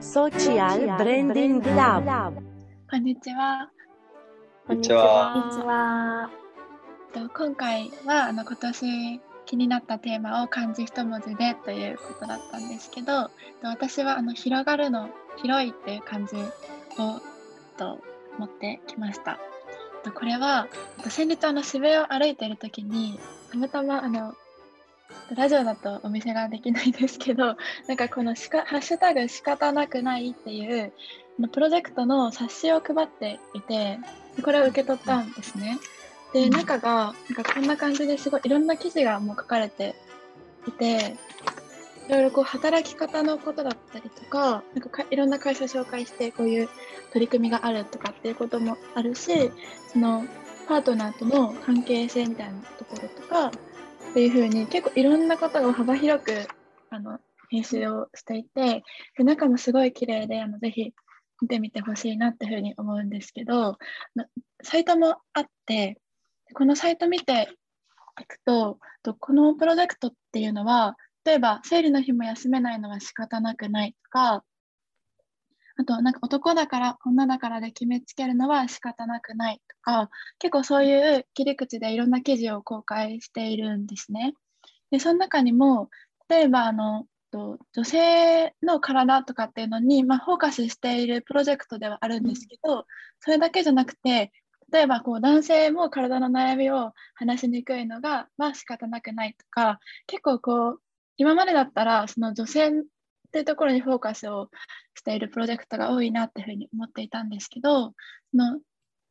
Social Branding Lab こんにちは。こんにちは。こんにちは。と今回はあの今年気になったテーマを漢字一文字でということだったんですけど、と私はあの広がるの広いっていう漢字をと持ってきました。とこれはと先日あの渋谷を歩いている時にたまたまあのラジオだとお見せができないですけど、なんかこのしかハッシュタグ仕方なくないっていうプロジェクトの冊子を配っていて、でこれを受け取ったんですね。で、中がなんかこんな感じですごいいろんな記事がもう書かれていて、いろいろこう働き方のことだったりとか、なんかかいろんな会社を紹介してこういう取り組みがあるとかっていうこともあるし、そのパートナーとの関係性みたいなところとか、っていう風に結構いろんなことが幅広くあの編集をしていてで中もすごい綺麗であのぜひ見てみてほしいなっていうふうに思うんですけどサイトもあってこのサイト見ていくととこのプロジェクトっていうのは例えば生理の日も休めないのは仕方なくないとかあとなんか男だから女だからで決めつけるのは仕方なくないとか結構そういう切り口でいろんな記事を公開しているんですね。でその中にも例えばあのと女性の体とかっていうのに、まあ、フォーカスしているプロジェクトではあるんですけど、それだけじゃなくて例えばこう男性も体の悩みを話しにくいのが、まあ仕方なくないとか結構こう今までだったらその女性っていうところにフォーカスをしているプロジェクトが多いなっていうふうに思っていたんですけど、その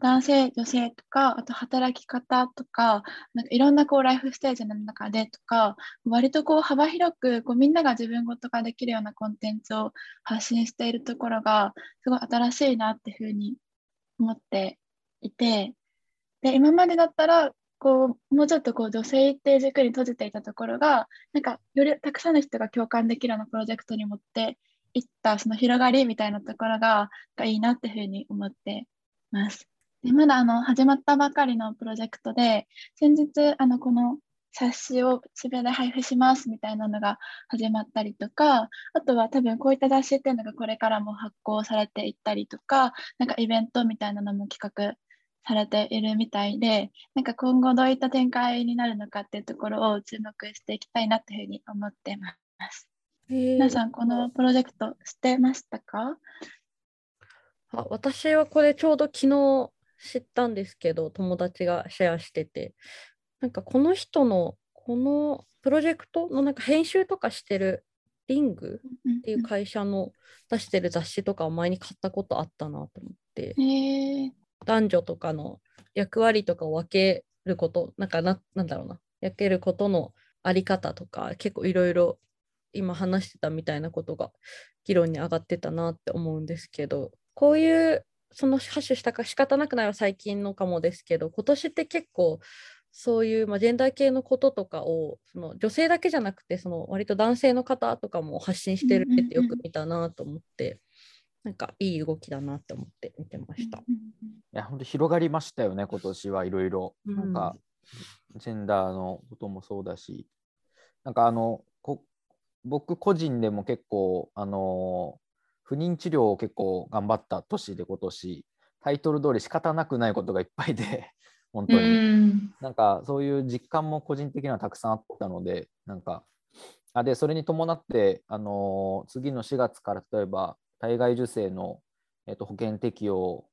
男性、女性とか、あと働き方とか、なんかいろんなこうライフステージの中でとか、割とこう幅広くこうみんなが自分ごとができるようなコンテンツを発信しているところが、すごい新しいなっていうふうに思っていて、で、今までだったら、こうもうちょっとこう女性っていう軸に閉じていたところがなんかよりたくさんの人が共感できるようなプロジェクトに持っていったその広がりみたいなところががいいなっていうふうに思ってます。でまだあの始まったばかりのプロジェクトで先日あのこの冊子を渋谷で配布しますみたいなのが始まったりとかあとは多分こういった雑誌っていうのがこれからも発行されていったりとかなんかイベントみたいなのも企画されているみたいで、なんか今後どういった展開になるのかっていうところを注目していきたいなっていうふうに思ってます。皆さん、このプロジェクト知ってましたか？あ私はこれちょうど昨日知ったんですけど、友達がシェアしてて、なんかこの人のこのプロジェクトのなんか編集とかしてるリングっていう会社の出してる雑誌とかを前に買ったことあったなと思って、へー男女とかの役割とかを分けること、なんかななんだろうな、分けることのあり方とか、結構いろいろ今話してたみたいなことが議論に上がってたなって思うんですけど、こういうそのハッシュしたか仕方なくないは最近のかもですけど、今年って結構そういう、まあ、ジェンダー系のこととかをその女性だけじゃなくてその割と男性の方とかも発信してるってよく見たなと思って、なんかいい動きだなって思って見てました。いや、本当広がりましたよね、今年はいろいろ。うんなんか、ジェンダーのこともそうだし、なんかあの、こ僕個人でも結構、あの、不妊治療を結構頑張った年で今年、タイトル通り仕方なくないことがいっぱいで、本当に。うんなんかそういう実感も個人的にはたくさんあったので、なんか、あで、それに伴って、あのー次の4月から例えば、体外受精の、えっと保険適用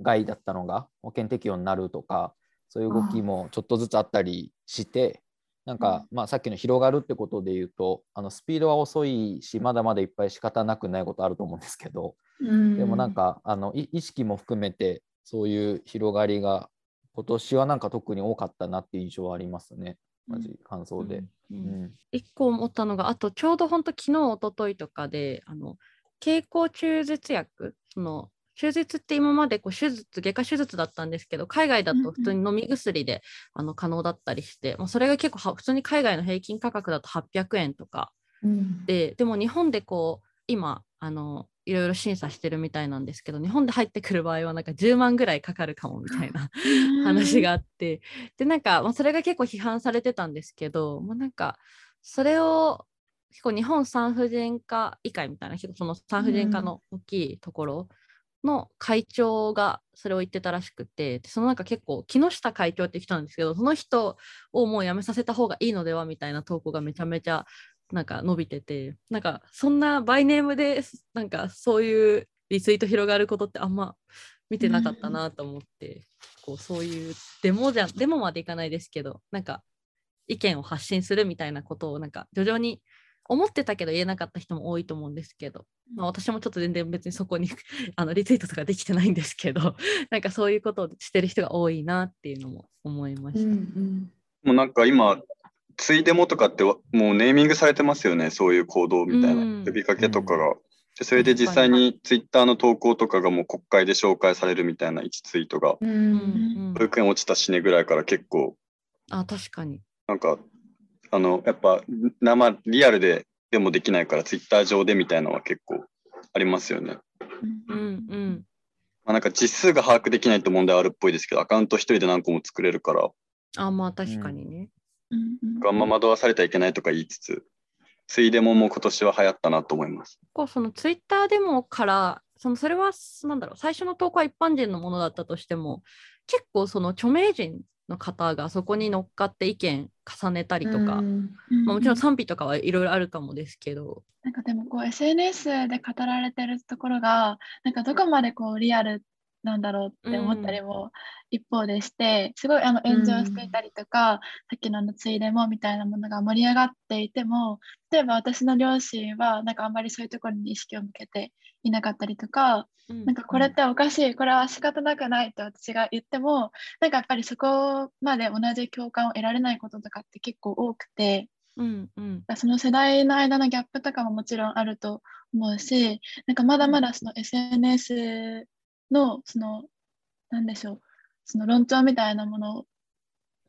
外だったのが保険適用になるとか、そういう動きもちょっとずつあったりして、なんか、まあ、さっきの広がるってことで言うと、あのスピードは遅いし、まだまだいっぱい仕方なくないことあると思うんですけど、でもなんかあのい意識も含めてそういう広がりが今年はなんか特に多かったなっていう印象はありますね。マジ感想で。ううん。ん。一個思ったのがあとちょうど本当昨日一昨日とかであの経口中絶薬？その中絶って今までこう手術外科手術だったんですけど海外だと普通に飲み薬で、あの可能だったりして、まあ、それが結構は普通に海外の平均価格だと800円とか。ででも日本でこう今あのいろいろ審査してるみたいなんですけど日本で入ってくる場合はなんか10万ぐらいかかるかもみたいな 話があって。でなんか、まあ、それが結構批判されてたんですけど、まあ、なんかそれを結構日本産婦人科医会みたいな結構その産婦人科の大きいところの会長がそれを言ってたらしくてでそのなんか結構木下会長って人なんですけどその人をもう辞めさせた方がいいのではみたいな投稿がめちゃめちゃなんか伸びててなんかそんなバイネームでなんかそういうリツイート広がることってあんま見てなかったなと思って、こうそういうデモじゃデモまでいかないですけどなんか意見を発信するみたいなことをなんか徐々に思ってたけど言えなかった人も多いと思うんですけど、まあ、私もちょっと全然別にそこに あのリツイートとかできてないんですけど なんかそういうことをしてる人が多いなっていうのも思いました。もうなんか今、ついでもとかってわもうネーミングされてますよね、そういう行動みたいな、うん。呼びかけとかが。でそれで実際にツイッターの投稿とかがもう国会で紹介されるみたいな1ツイートが、うん。うん保育園落ちた死ねぐらいから結構、あ確かに。なんか、あの、やっぱ生、リアルででもできないから、ツイッター上でみたいなのは結構ありますよね。うんうんまあ、なんか実数が把握できないと問題あるっぽいですけど、アカウント一人で何個も作れるから、あまあ確かにね。うんあんま惑わされてはいけないとか言いつつ、ついでももう今年は流行ったなと思います。こうそのツイッターデモからそのそれはなんだろう最初の投稿は一般人のものだったとしても結構その著名人の方がそこに乗っかって意見重ねたりとか、まあ、もちろん賛否とかはいろいろあるかもですけど、なんかでもこう SNS で語られてるところがなんかどこまでこうリアルなんだろうって思ったりも一方でして、すごいあの炎上していたりとか、さっきのあのついでもみたいなものが盛り上がっていても例えば私の両親はなんかあんまりそういうところに意識を向けていなかったりとか、なんかこれっておかしい、これは仕方なくないと私が言っても、なんかやっぱりそこまで同じ共感を得られないこととかって結構多くて、うんうん。その世代の間のギャップとかももちろんあると思うし、なんかまだまだその SNS のその、なんでしょう、その論調みたいなもの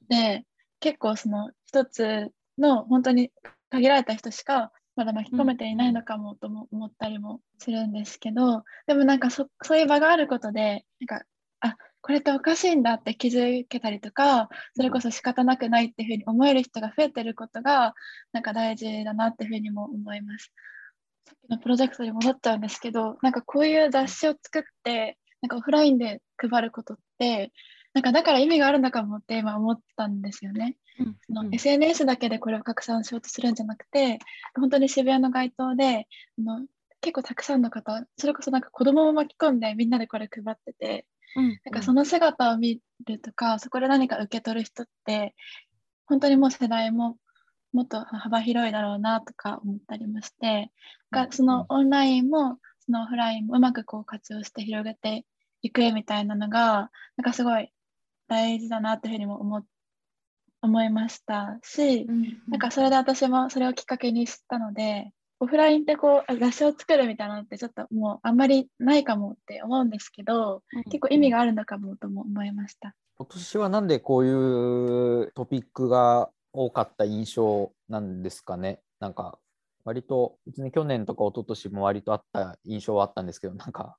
で、結構その一つの本当に限られた人しかまだ巻き込めていないのかもとも思ったりもするんですけど、でもなんかそそういう場があることで、なんか、あこれっておかしいんだって気づけたりとか、それこそ仕方なくないっていうふうに思える人が増えてることが、なんか大事だなっていうふうにも思います。さっきのプロジェクトに戻っちゃうんですけど、なんかこういう雑誌を作って、なんかオフラインで配ることって、なんかだから意味があるのかもって今思ったんですよね。うんそのうん。SNS だけでこれを拡散しようとするんじゃなくて、本当に渋谷の街頭で、あの結構たくさんの方、それこそなんか子供も巻き込んでみんなでこれ配ってて、うんなんかその姿を見るとか、そこで何か受け取る人って、本当にもう世代ももっと幅広いだろうなとか思ったりもして、がそのオンラインもそのオフラインもうまくこう活用して広げていくみたいなのが、なんかすごい大事だなというふうにも思思いましたし、なんかそれで私もそれをきっかけに知ったので、オフラインってこう雑誌を作るみたいなのってちょっともうあんまりないかもって思うんですけど、結構意味があるのかもとも思いました。今年はなんでこういうトピックが多かった印象なんですかね？なんか割と別に去年とか一昨年も割とあった印象はあったんですけど、なんか、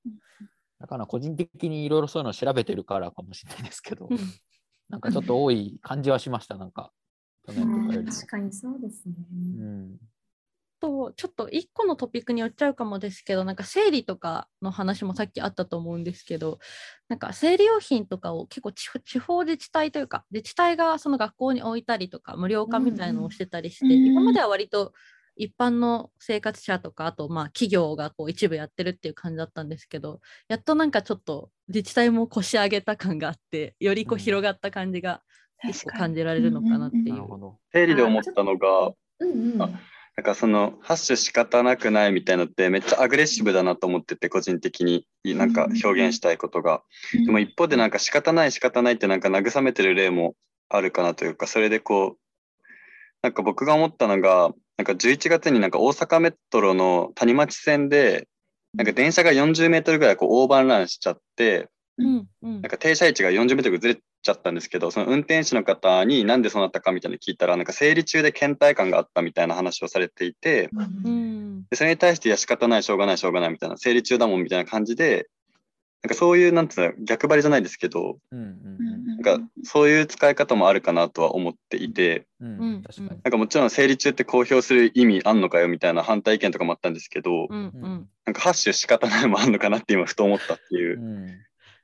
だから個人的にいろいろそういうのを調べてるからかもしれないですけど、うんなんかちょっと多い感じはしました、なんか去年とかよりも。確かにそうですね。うんとちょっと一個のトピックによっちゃうかもですけどなんか生理とかの話もさっきあったと思うんですけどなんか生理用品とかを結構地方地方自治体というか自治体がその学校に置いたりとか無料化みたいなのをしてたりして、うんうん今までは割と一般の生活者とかあとまあ企業がこう一部やってるっていう感じだったんですけどやっとなんかちょっと自治体も腰上げた感があってよりこううん広がった感じが結構確かに感じられるのかなっていう。なるほど。生理で思ったのが、うんうん。あなんかそのハッシュ仕方なくないみたいのってめっちゃアグレッシブだなと思ってて個人的になんか表現したいことが。でも一方でなんか仕方ない仕方ないってなんか慰めてる例もあるかなというかそれでこうなんか僕が思ったのがなんか11月になんか大阪メトロの谷町線でなんか電車が40メートルぐらいこうオーバーランしちゃってうんうん。なんか停車位置が40メートルずれちゃったんですけど、その運転手の方になんでそうなったかみたいなの聞いたら、なんか生理中で倦怠感があったみたいな話をされていて、うん。でそれに対して、いや、仕方ない、しょうがない、しょうがないみたいな、生理中だもんみたいな感じで、なんかそういう、なんていうの、逆張りじゃないですけど、うんうんなんかそういう使い方もあるかなとは思っていて、うんううん。なんかもちろん生理中って公表する意味あんのかよみたいな反対意見とかもあったんですけど、うんうんなんかハッシュ仕方ないもあんのかなって今ふと思ったっていうう。ん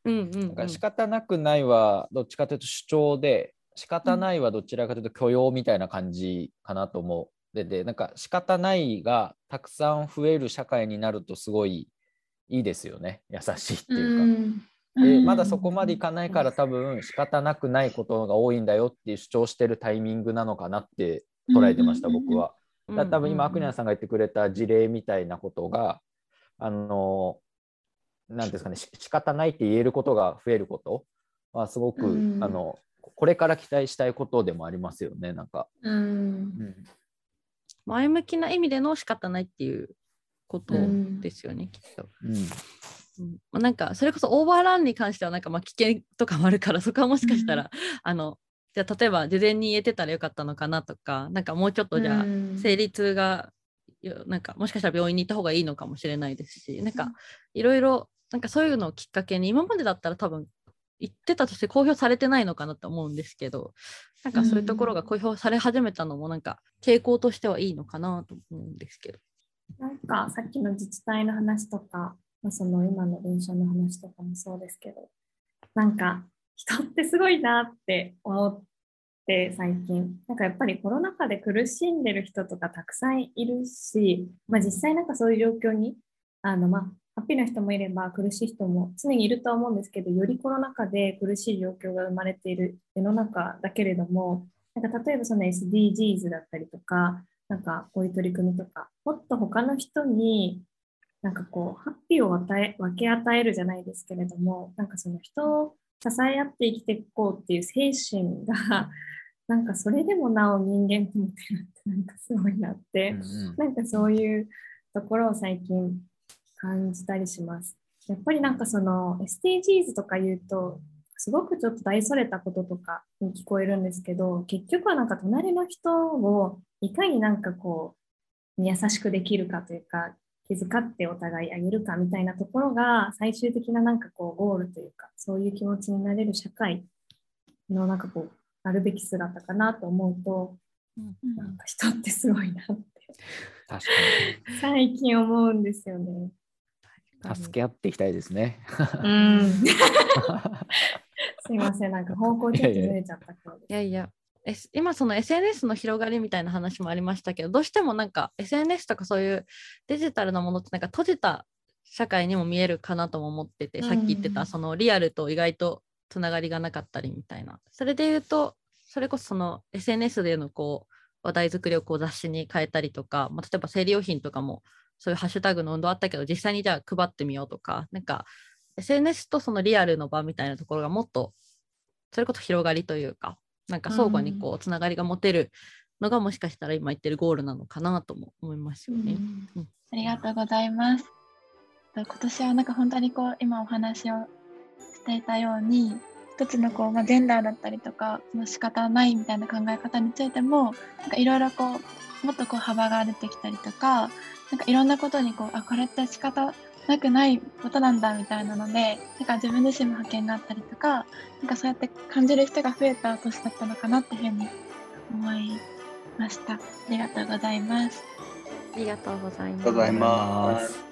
うんうんなんか仕方なくないはどっちかというと主張で仕方ないはどちらかというと許容みたいな感じかなと思う。ででなんか仕方ないがたくさん増える社会になるとすごいいいですよね。優しいっていうか。でまだそこまでいかないから多分仕方なくないことが多いんだよっていう主張してるタイミングなのかなって捉えてました僕は。だ多分今、アクニャンさんが言ってくれた事例みたいなことが、あの、なんていうんですかね、し仕方ないって言えることが増えることは、すごく、うん。あの、これから期待したいことでもありますよね、なんか。うん。うん。前向きな意味での仕方ないっていうことうん。ですよね、きっと。うん。なんかそれこそオーバーランに関してはなんかまあ危険とかもあるから そこはもしかしたら、あのじゃあ例えば事前に言えてたらよかったのかなとかなんかもうちょっとじゃあうん。生理痛がよなんかもしかしたら病院に行った方がいいのかもしれないですしなんかいろいろなんかそういうのをきっかけに今までだったら多分言ってたとして公表されてないのかなと思うんですけどなんかそういうところが公表され始めたのもなんか傾向としてはいいのかなと思うんですけど。なんかさっきの自治体の話とか、まあ、その今の電車の話とかもそうですけど、なんか人ってすごいなって思って最近、なんかやっぱりコロナ禍で苦しんでる人とかたくさんいるし、まあ、実際なんかそういう状況に、あのまあハッピーな人もいれば苦しい人も常にいるとは思うんですけど、よりコロナ禍で苦しい状況が生まれている世の中だけれども、なんか例えばその SDGs だったりとか、なんかこういう取り組みとか、もっと他の人になんかこう、ハッピーを与え分け与えるじゃないですけれども、なんかその人を支え合って生きていこうっていう精神が、なんかそれでもなお人間って持ってるってなんかすごいなって、うんなんかそういうところを最近感じたりします。やっぱりなんかその SDGs とか言うと、すごくちょっと大それたこととかに聞こえるんですけど、結局はなんか隣の人をいかになんかこう、優しくできるかというか、気遣ってお互いあげるかみたいなところが最終的ななんかこうゴールというか、そういう気持ちになれる社会のなんかこう、あるべき姿かなと思うと、なんか人ってすごいなって確最近思うんですよね。助け合っていきたいですね。うん。すいません、なんか方向ちょっとずれちゃった今日いやいや、今その SNS の広がりみたいな話もありましたけどどうしてもなんか SNS とかそういうデジタルなものってなんか閉じた社会にも見えるかなとも思ってて、さっき言ってたそのリアルと意外とつながりがなかったりみたいな。それで言うとそれこそその SNS でのこう話題作りをこう雑誌に変えたりとか、まあ、例えば生理用品とかもそういうハッシュタグの運動あったけど実際にじゃあ配ってみようとかなんか SNS とそのリアルの場みたいなところがもっとそれこそ広がりというかなんか相互にこうつながりが持てるのがもしかしたら今言ってるゴールなのかなとも思いますよね。ありがとうございます。と今年はなんか本当にこう今お話をしていたように一つのこう、まあ、ジェンダーだったりとかその仕方ないみたいな考え方についてもなんかいろいろこうもっとこう幅が出てきたりとかなんかいろんなことにこうあこれって仕方なくないことなんだみたいなのでなんか自分自身も発見があったりとかなんかそうやって感じる人が増えた年だったのかなっていうふうに思いました。ありがとうございます。ありがとうございます。